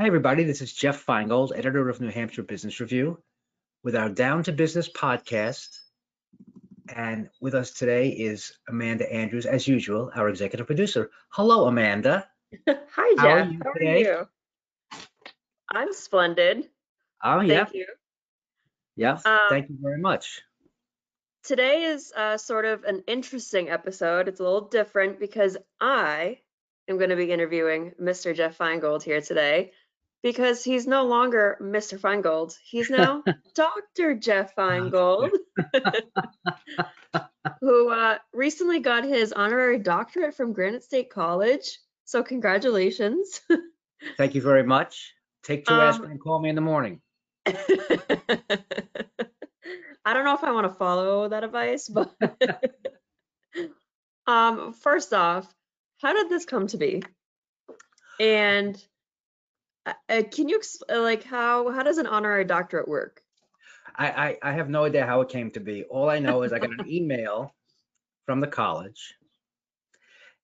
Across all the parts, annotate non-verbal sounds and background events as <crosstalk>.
Hi, everybody. This is Jeff Feingold, editor of New Hampshire Business Review, with our Down to Business podcast. And with us today is Amanda Andrews, as usual, our executive producer. Hello, Amanda. <laughs> Hi, How are Jeff. you How are you? I'm splendid. Oh, yeah. Thank you. Yeah. Um, Thank you very much. Today is uh, sort of an interesting episode. It's a little different because I am going to be interviewing Mr. Jeff Feingold here today because he's no longer Mr. Feingold. He's now <laughs> Dr. Jeff Feingold, <laughs> who uh, recently got his honorary doctorate from Granite State College. So, congratulations. <laughs> Thank you very much. Take two Um, aspirin and call me in the morning. I don't know if I want to follow that advice, but um, first off, how did this come to be? And uh, uh, can you uh, like how how does an honorary doctorate work? I, I, I have no idea how it came to be. All I know is I got an <laughs> email from the college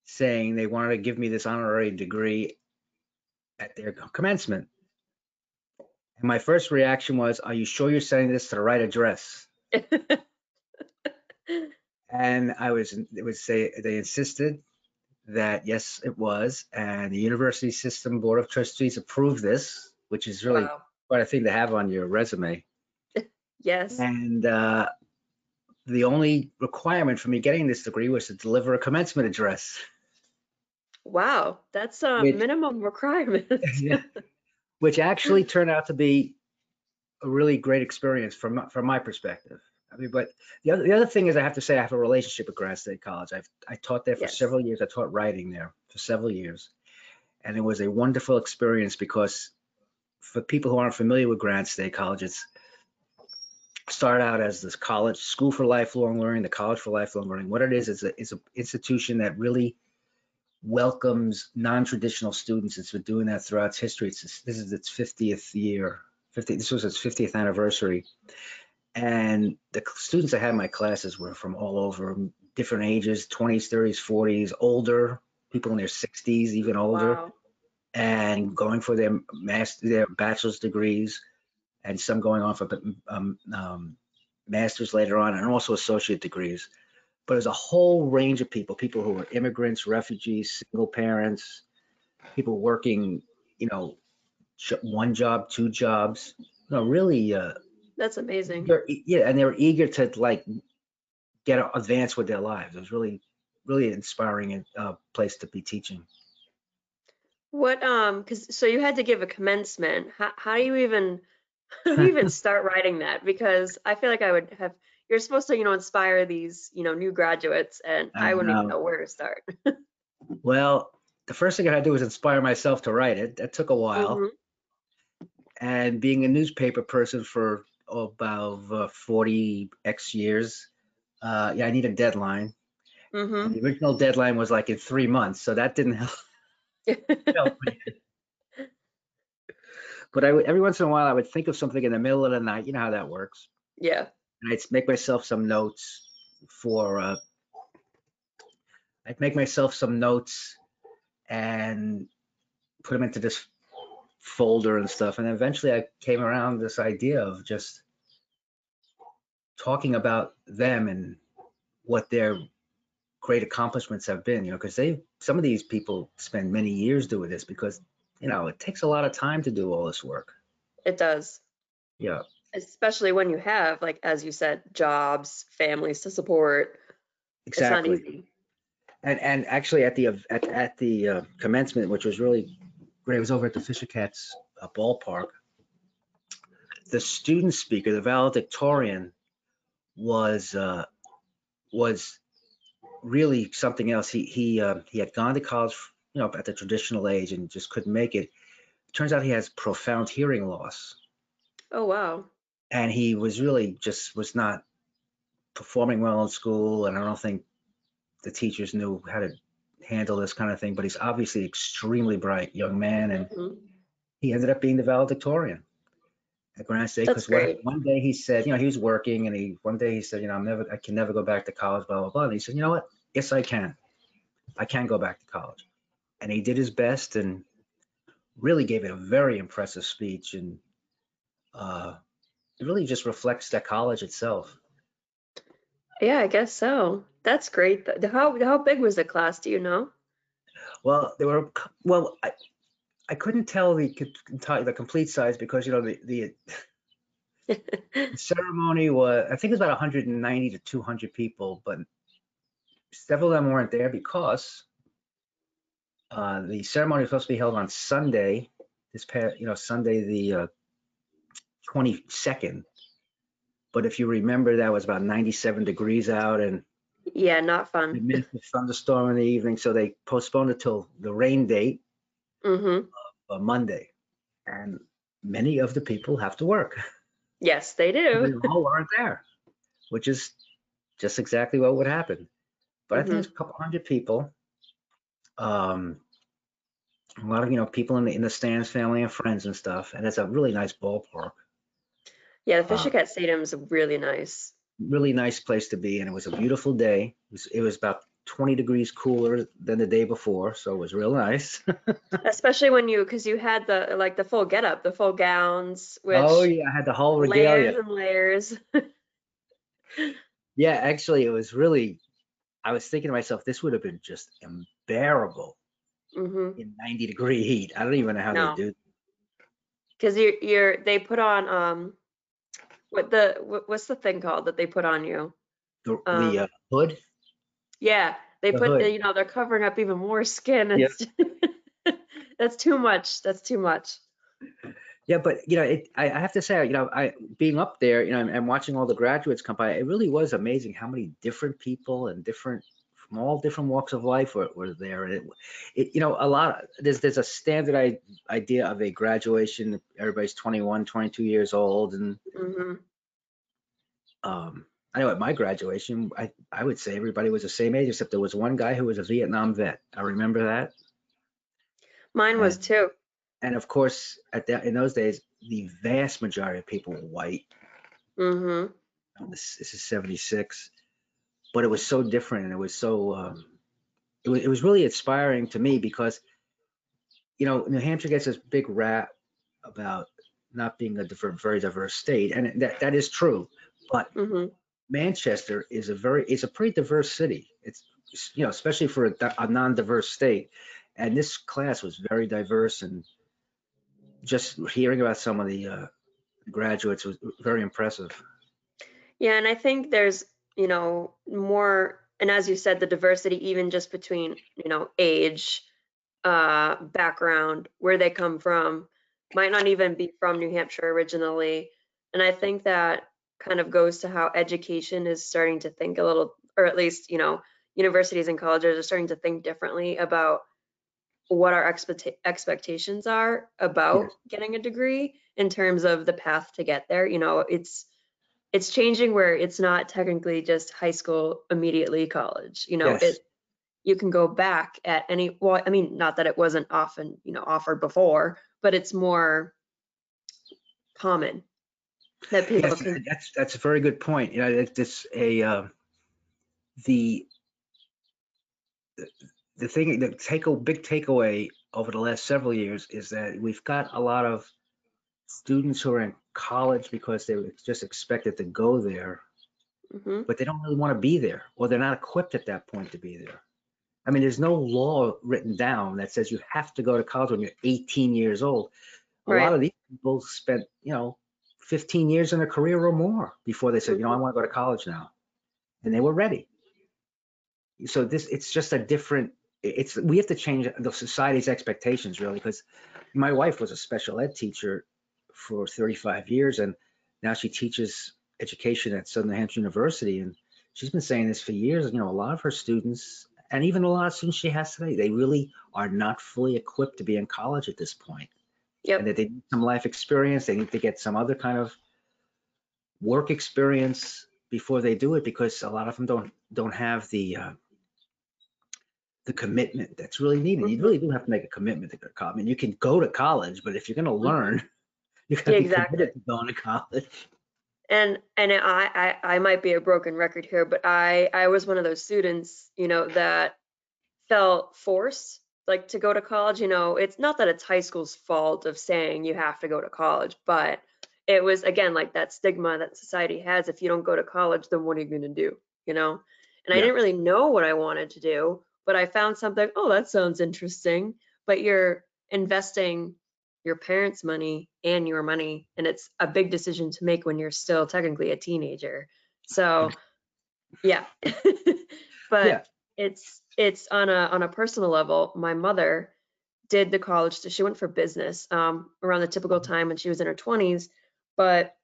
saying they wanted to give me this honorary degree at their commencement. And my first reaction was, are you sure you're sending this to the right address? <laughs> And I was, it would say, they insisted that yes, it was. And the university system board of trustees approved this, which is really Wow. quite a thing to have on your resume. <laughs> Yes. And uh, the only requirement for me getting this degree was to deliver a commencement address. Wow, that's a Which- minimum requirement. Yeah. <laughs> <laughs> Which actually turned out to be a really great experience from from my perspective. I mean, but the other the other thing is I have to say I have a relationship with Granite State College. I've I taught there for Yes. several years. I taught writing there for several years, and it was a wonderful experience because for people who aren't familiar with Granite State College, it's started out as this college school for lifelong learning, the college for lifelong learning. What it is is a is an institution that really welcomes non-traditional students. It's been doing that throughout its history. It's, this is its 50th year. 50, this was its 50th anniversary. And the students I had in my classes were from all over, different ages, 20s, 30s, 40s, older, people in their 60s, even older, Wow. and going for their master, their bachelor's degrees, and some going on for um, um, masters later on, and also associate degrees. But there's a whole range of people, people who are immigrants, refugees, single parents, people working, you know, one job, two jobs, you know, really, uh, That's amazing. they're, yeah, and they were eager to like get advanced with their lives. It was really, really inspiring uh, place to be teaching. What um cuz so you had to give a commencement. How how do you even <laughs> how do you even <laughs> start writing that? Because I feel like I would have you're supposed to, you know, inspire these, you know, new graduates and I I, wouldn't even know. know where to start. <laughs> Well, the first thing I had to do was inspire myself to write it. That took a while. Mhm. And being a newspaper person for about uh, 40 X years, uh, yeah, I need a deadline. Mhm. The original deadline was like in three months, so that didn't help. help. <laughs> But I would, every once in a while, I would think of something in the middle of the night. You know how that works. yeah. And I'd make myself some notes for, uh, I'd make myself some notes and put them into this folder and stuff. And eventually I came around this idea of just talking about them and what their great accomplishments have been, you know, because they, some of these people spend many years doing this because, you know, it takes a lot of time to do all this work. It does. Yeah. Especially when you have like as you said jobs, families to support. Exactly. It's not easy. And and actually at the at at the uh, commencement, which was really it was over at the Fisher Cats uh, ballpark. The student speaker, the valedictorian, was uh, was really something else. He he uh, he had gone to college, you know, at the traditional age and just couldn't make it. Turns out he has profound hearing loss, Oh wow. and he was really just was not performing well in school, and I don't think the teachers knew how to handle this kind of thing. But he's obviously extremely bright young man, and Mhm. he ended up being the valedictorian at Granite State. Because one, one day he said, you know, he was working, and he one day he said, you know, I'm never, I can never go back to college, blah blah blah. And he said, you know what? Yes, I can. I can go back to college. And he did his best, and really gave it a very impressive speech and uh, it really just reflects that college itself. Yeah, I guess so. That's great. How how big was the class? Do you know? Well, there were, well, I, I couldn't tell the, the complete size because, you know, the, the the <laughs> ceremony was, I think it was about 190 to 200 people, but several of them weren't there because uh, the ceremony was supposed to be held on Sunday, this past, you know, Sunday, the uh, 22nd. But if you remember, that was about 97 degrees out and Yeah, not a fun. massive thunderstorm in the evening, so they postponed it till the rain date, Mm-hmm. uh, Monday. And many of the people have to work. Yes, they They do. all aren't there, which is just exactly what would happen. But I think Mhm. it's a couple hundred people. Um, a lot of, you know, people in the, in the stands, family and friends and stuff. And it's a really nice ballpark. Yeah, the Uh, Fisher Cat Stadium is really nice. Really nice place to be. And it was a beautiful day. It was, it was about 20 degrees cooler than the day before. So it was real nice. <laughs> Especially when you, because you had the like the full getup, the full gowns, which oh, yeah. I had the whole regalia. layers and layers. <laughs> Yeah, actually, it was really, I was thinking to myself, this would have been just unbearable hmm in 90 degree heat. I don't even know how No. they do Because you're you're they put on um what the what, what's the thing called that they put on you? the, Um, the uh, hood. Yeah, they The put the, you know they're covering up even more skin. It's <laughs> that's too much. That's too much. Yeah, but you know, it, I, I have to say, you know, I being up there, you know, and, and watching all the graduates come by, it really was amazing how many different people and different from all different walks of life were, were there. And it, it, you know, a lot. There's there's a standard idea of a graduation. Everybody's 21, 22 years old, and hmm um, I know at my graduation, I I would say everybody was the same age except there was one guy who was a Vietnam vet. I remember that. Mine was And- too. And of course, at that in those days, the vast majority of people were white. hmm Um, This, this is 76, but it was so different and it was so, um, it was, it was really inspiring to me because, you know, New Hampshire gets this big rap about not being a diver- very diverse state, and that, that is true. But hmm Manchester is a very, it's a pretty diverse city. It's, you know, especially for a, a non-diverse state. And this class was very diverse and just hearing about some of the uh, graduates was very impressive. Yeah, and I think there's, you know, more, and as you said, the diversity even just between, you know, age, uh, background, where they come from, might not even be from New Hampshire originally. And I think that kind of goes to how education is starting to think a little, or at least, you know, universities and colleges are starting to think differently about what our expecta- expectations are about Yes. getting a degree in terms of the path to get there. You know, it's it's changing where it's not technically just high school immediately college. You know, Yes. it you can go back at any well, I mean, not that it wasn't often, you know, offered before, but it's more common that people Yes, can that's, that's a very good point. You know, it's this a, uh, the, the thing, the take, a big takeaway over the last several years is that we've got a lot of students who are in college because they were just expected to go there, Mhm. but they don't really want to be there, or they're not equipped at that point to be there. I mean, there's no law written down that says you have to go to college when you're 18 years old. A Right. lot of these people spent, you know, 15 years in a career or more before they said, you know, I want to go to college now. And they were ready. So this, it's just a different, it's, we have to change the society's expectations really, because my wife was a special ed teacher for 35 years and now she teaches education at Southern New Hampshire University. And she's been saying this for years, you know, a lot of her students and even a lot of students she has today, they really are not fully equipped to be in college at this point Yep. and that they need some life experience. They need to get some other kind of work experience before they do it because a lot of them don't don't have the uh, the commitment that's really needed. You Mhm. really do have to make a commitment to go to college. I mean, you can go to college, but if you're going to learn, you got to Yeah, be exactly. committed to going to college. and and I, I I might be a broken record here, but I I was one of those students, you know, that felt forced like to go to college, you know, it's not that it's high school's fault of saying you have to go to college, but it was again like that stigma that society has. If you don't go to college, then what are you going to do? You know? And I didn't really know what I wanted to do, but I found something, oh, that sounds interesting. But you're investing your parents' money and your money, and it's a big decision to make when you're still technically a teenager. So, <laughs> yeah. <laughs> but Yeah. it's it's on a on a personal level. My mother did the college, so she went for business um, around the typical time when she was in her 20s. But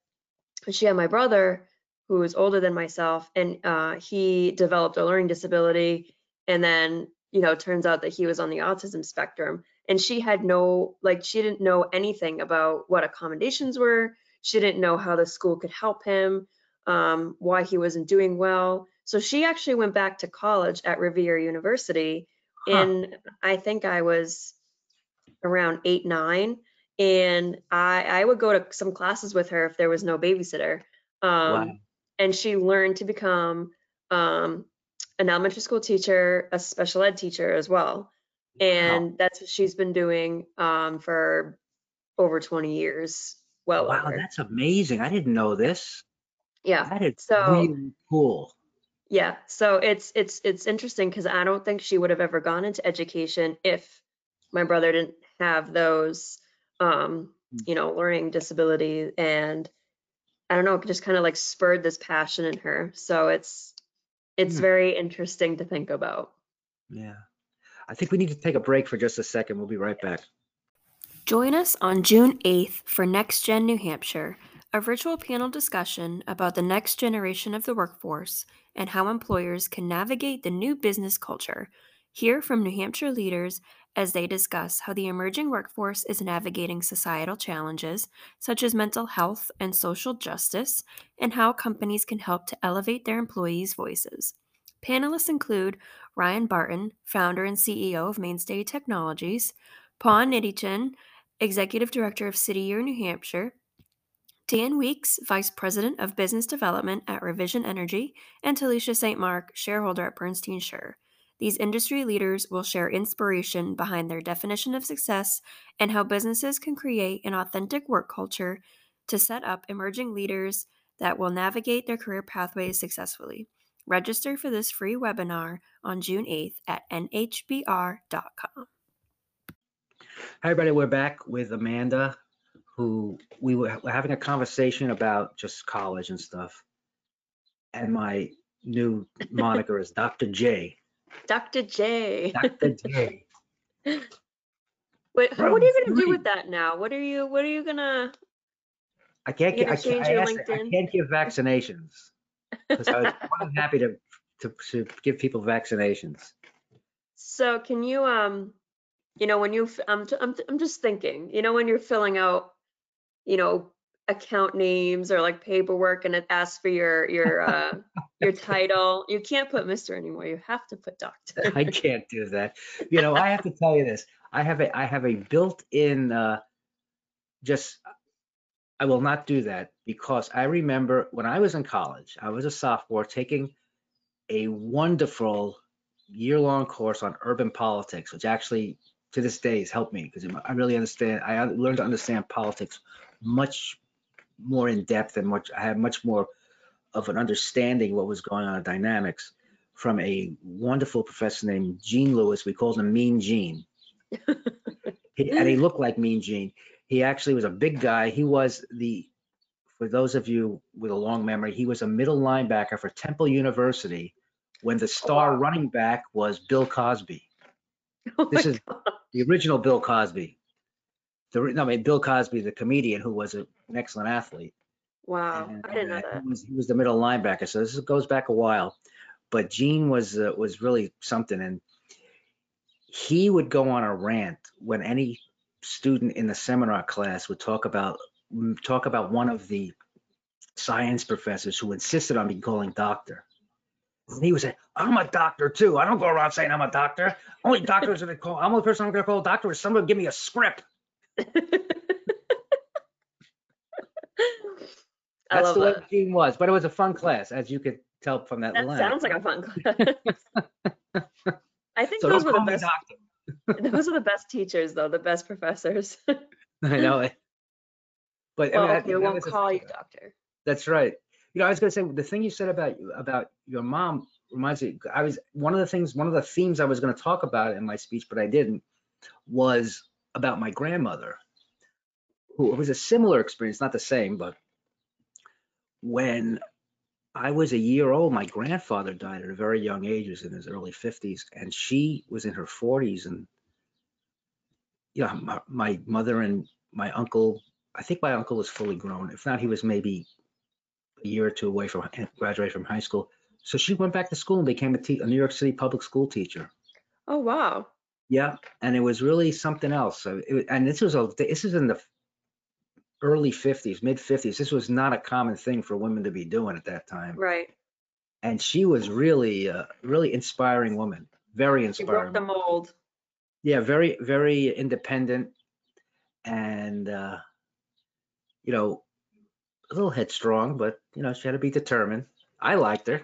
she had my brother, who was older than myself, and uh, he developed a learning disability. And then, you know, turns out that he was on the autism spectrum. And she had no, like, she didn't know anything about what accommodations were. She didn't know how the school could help him, um, why he wasn't doing well. So she actually went back to college at Rivier University. Huh. And I think I was around eight, nine. And I, I would go to some classes with her if there was no babysitter. Um, Wow. And she learned to become um, an elementary school teacher, a special ed teacher as well. And that's what she's been doing um, for over 20 years. Well, Wow, over. that's amazing. I didn't know this. yeah. That is So- really cool. Yeah, so it's it's it's interesting because I don't think she would have ever gone into education if my brother didn't have those um, Mm. you know, learning disability and I don't know, it just kind of like spurred this passion in her. So it's it's Hmm. very interesting to think about. Yeah. I think we need to take a break for just a second. We'll be right back. Join us on June 8th for Next Gen New Hampshire, a virtual panel discussion about the next generation of the workforce and how employers can navigate the new business culture. Hear from New Hampshire leaders as they discuss how the emerging workforce is navigating societal challenges such as mental health and social justice, and how companies can help to elevate their employees' voices. Panelists include Ryan Barton, founder and CEO of Mainstay Technologies, Pawn Nitichan, Executive Director of City Year New Hampshire, Dan Weeks, Vice President of Business Development at Revision Energy, and Talisha St. Mark, shareholder at Bernstein Shur. These industry leaders will share inspiration behind their definition of success and how businesses can create an authentic work culture to set up emerging leaders that will navigate their career pathways successfully. Register for this free webinar on June 8th at nhbr.com. Hi, everybody. We're back with Amanda, who we were having a conversation about just college and stuff. And my new <laughs> moniker is Dr. J. Dr. J. Dr. J. <laughs> Wait, From what are you gonna do with that now? What are you what are you gonna I can't get, I can't, I, asked, I can't give vaccinations. Because I was more than happy to, to, to give people vaccinations. So can you, um, you know, when you, I'm, I'm, I'm just thinking, you know, when you're filling out, you know, account names or like paperwork and it asks for your, your, uh, your title, you can't put Mr. anymore. You have to put Doctor. <laughs> I can't do that. You know, I have to tell you this. I have a I have a built-in uh just I will not do that because I remember when I was in college, I was a sophomore taking a wonderful year-long course on urban politics, which actually to this day has helped me because I really understand I learned to understand politics much more in depth and much I had much more of an understanding what was going on in dynamics from a wonderful professor named Gene Lewis. We called him Mean Gene. <laughs> He, and he looked like Mean Gene. He actually was a big guy. He was the, for those of you with a long memory, he was a middle linebacker for Temple University when the star running back was Bill Cosby. <laughs> Oh This is the original Bill Cosby. The, no, I mean, Bill Cosby, the comedian who was an excellent athlete. Wow, And, I didn't know that. He was, he was the middle linebacker, so this goes back a while. But Gene was uh, was really something, and he would go on a rant when any student in the seminar class would talk about mm, talk about one of the science professors who insisted on being calling doctor. And he would say, "I'm a doctor too. I don't go around saying I'm a doctor. Only doctors that call. I'm the only person I'm going to call a doctor is someone give me a script." That's the way that. Gene was, but it was a fun class, as you could tell from that, That line. sounds like a fun <laughs> class. <laughs> I think So those were the best. doctor. Those are the best teachers, though, the best professors. <laughs> I know it. But I mean, okay, won't call thing. you doctor. That's right. You know, I was gonna say the thing you said about about your mom reminds me. I was one of the things, one of the themes I was gonna talk about in my speech, but I didn't, was about my grandmother, who it was a similar experience, not the same, but when I was a year old, my grandfather died at a very young age, he was in his early 50s, and she was in her 40s, and you know, my, my mother and my uncle, I think my uncle was fully grown. If not, he was maybe a year or two away from graduating from high school. So she went back to school and became a, te- a New York City public school teacher. Oh, wow. Yeah, and it was really something else. So it, and this was a this is in the early 50s, mid 50s. This was not a common thing for women to be doing at that time. Right. And she was really, uh, really inspiring woman. Very inspiring. broke the mold. yeah very very independent and uh you know a little headstrong but you know she had to be determined i liked her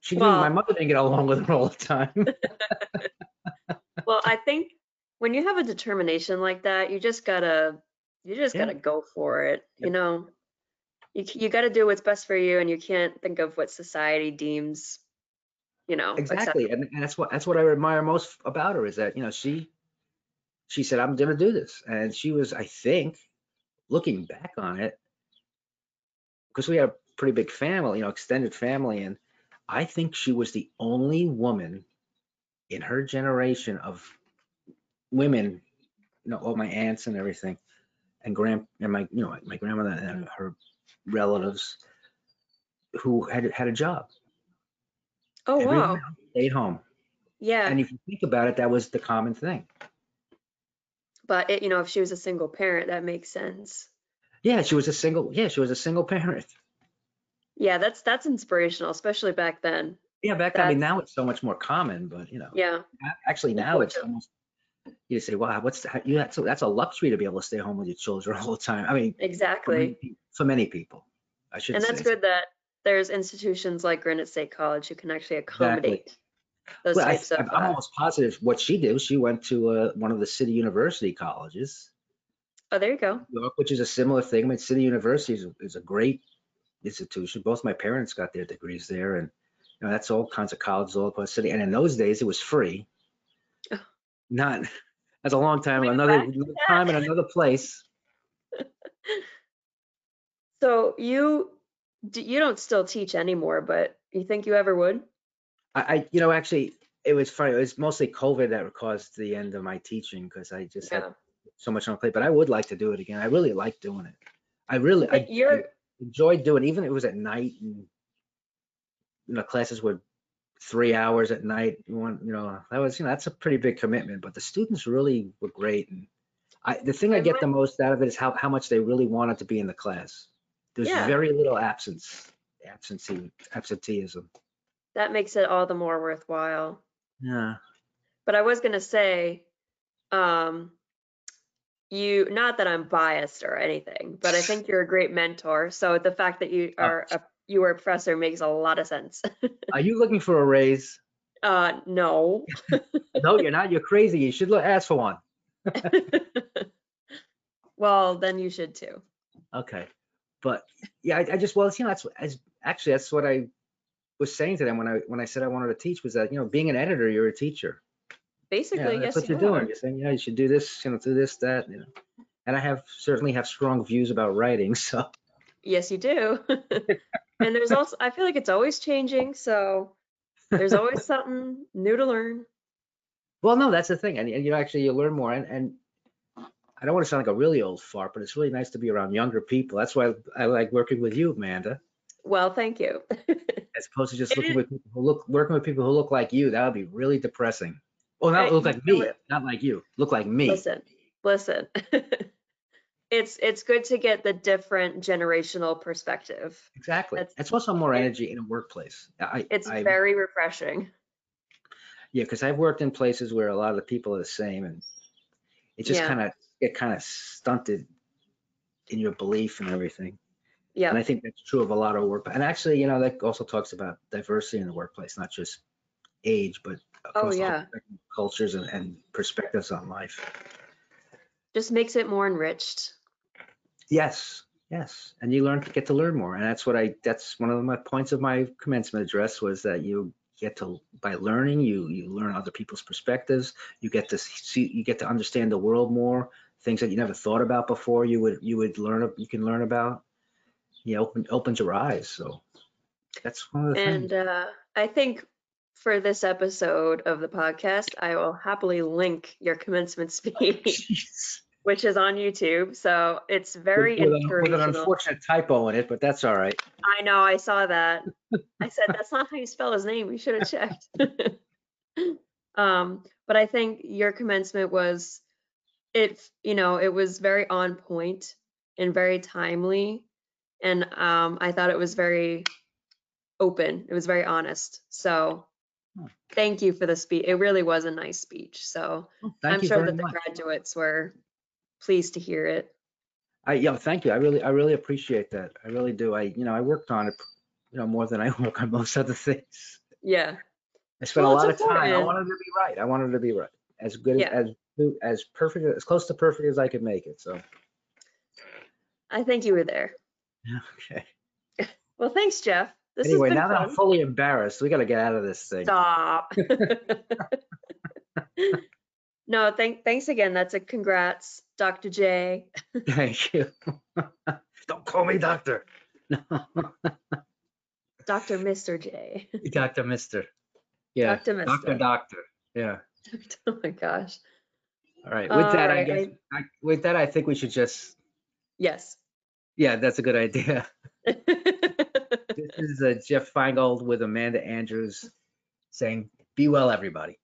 she didn't, my mother didn't get along with her all the time <laughs> <laughs> Well, I think when you have a determination like that, you just gotta, you just Yeah. gotta go for it. You know, you you gotta do what's best for you, and you can't think of what society deems, you know, exactly acceptable. and that's what that's what i admire most about her is that you know she she said i'm gonna do this and she was i think looking back on it because we had a pretty big family you know extended family and i think she was the only woman in her generation of women you know all my aunts and everything and grand and my you know my grandmother and her relatives who had had a job Oh Everyone wow, stayed home yeah. and if you think about it, that was the common thing. But it, you know, if she was a single parent, that makes sense. Yeah, she was a single. Yeah, she was a single parent. Yeah, that's that's inspirational, especially back then. Yeah, back then. I mean, now it's so much more common, but you know, Yeah, actually now it's almost. You say, wow, what's that? You that's a, that's a luxury to be able to stay home with your children <laughs> all the time. I mean, for exactly. many, for many people, I should And say. that's good that there's institutions like Granite State College who can actually accommodate those Well, I, types of. I'm uh, almost positive what she did. She went to uh, one of the city university colleges, oh, there you go. York, which is a similar thing. I mean, City University is, a- is a great institution. Both my parents got their degrees there, and you know that's all kinds of colleges all across the city. And in those days, it was free. Oh. Not that's a long time, another time and another place. <laughs> So you you don't still teach anymore, but you think you ever would? I, I you know, actually, it was funny. It was mostly COVID that caused the end of my teaching because I just had so much on plate. But I would like to do it again. I really like doing it. I really, I, you're I enjoyed doing, It. even if it was at night and you know, classes were three hours at night. You want, you know, that was, you know, that's a pretty big commitment. But the students really were great, and I, the thing I get the most out of it is how how much they really wanted to be in the class. There's Yeah. very little absence, absentee, absenteeism. that makes it all the more worthwhile. Yeah. But I was gonna say, um, you not that I'm biased or anything, but I <sighs> think you're a great mentor. So the fact that you Oh. are a, you were a professor makes a lot of sense. <laughs> Are you looking for a raise? uh, no. <laughs> No, you're not. You're crazy. You should look, ask for one. <laughs> well, then you should too. Okay. But yeah, I, I just well, you know, that's as actually that's what I was saying to them when I when I said I wanted to teach was that you know being an editor, you're a teacher. Yeah, Basically, that's yes, what you you're are. doing. You're saying, know, you should do this, you know, do this, that, you know. And I have certainly have strong views about writing, so Yes, you do. <laughs> and there's <laughs> also, I feel like it's always changing. So there's always something new to learn. well, no, that's the thing, and, and you know, actually, you learn more, and and I don't want to sound like a really old fart, but it's really nice to be around younger people. That's why I like working with you, Amanda, Well, thank you. <laughs> as opposed to just looking with people who look working with people who look like you. That would be really depressing. Well, not Right, look like me, it. not like you. Look like me. listen, listen. It's it's good to get the different generational perspective. Exactly. That's- It's also more energy in a workplace. I, It's I, very refreshing. yeah, because I've worked in places where a lot of the people are the same, and it just Yeah. kind of get kind of stunted in your belief and everything. Yeah. And I think that's true of a lot of work. And actually, you know, that also talks about diversity in the workplace, not just age, but Oh, across yeah. cultures and, and perspectives on life. Just makes it more enriched. Yes, yes, and you learn to get to learn more, and that's what I. That's one of my points of my commencement address was that you get to by learning you you learn other people's perspectives. You get to see you get to understand the world more. Things that you never thought about before. You would you would learn you can learn about. You open opens your eyes. So that's one of the And things. uh, I think for this episode of the podcast, I will happily link your commencement <laughs> speech. Which is on YouTube. So it's very with, with, an, with an unfortunate typo in it, but that's all right. I know, I saw that. <laughs> I said, that's not how you spell his name. We should have checked. <laughs> um, but I think your commencement was, it, you know, it was very on point and very timely. And um, I thought it was very open. It was very honest. So Hmm. thank you for the speech. It really was a nice speech. So Thank I'm sure that the much. graduates were pleased to hear it. I yeah, thank you. I really I really appreciate that. I really do. I you know I worked on it, you know, more than I <laughs> work on most other things. Yeah. I spent Well, a lot of time. I wanted to be right. I wanted to be right. As good Yeah. as as perfect as close to perfect as I could make it. So I think you were there. <laughs> okay. <laughs> Well, thanks, Jeff. This anyway, now that. I'm fully embarrassed, we got to get out of this thing. Stop. No, thank, thanks again. That's a congrats, Dr. J. <laughs> Thank you. <laughs> Don't call me doctor. No, Dr. Mr. J. <laughs> Doctor Mister. Yeah. Dr. Doctor Mister. Doctor. Yeah. oh my gosh. All right. With that, I Alright, guess. I, with that, I think we should just. Yes. Yeah, that's a good idea. This is uh, Jeff Feingold with Amanda Andrews saying, "Be well, everybody."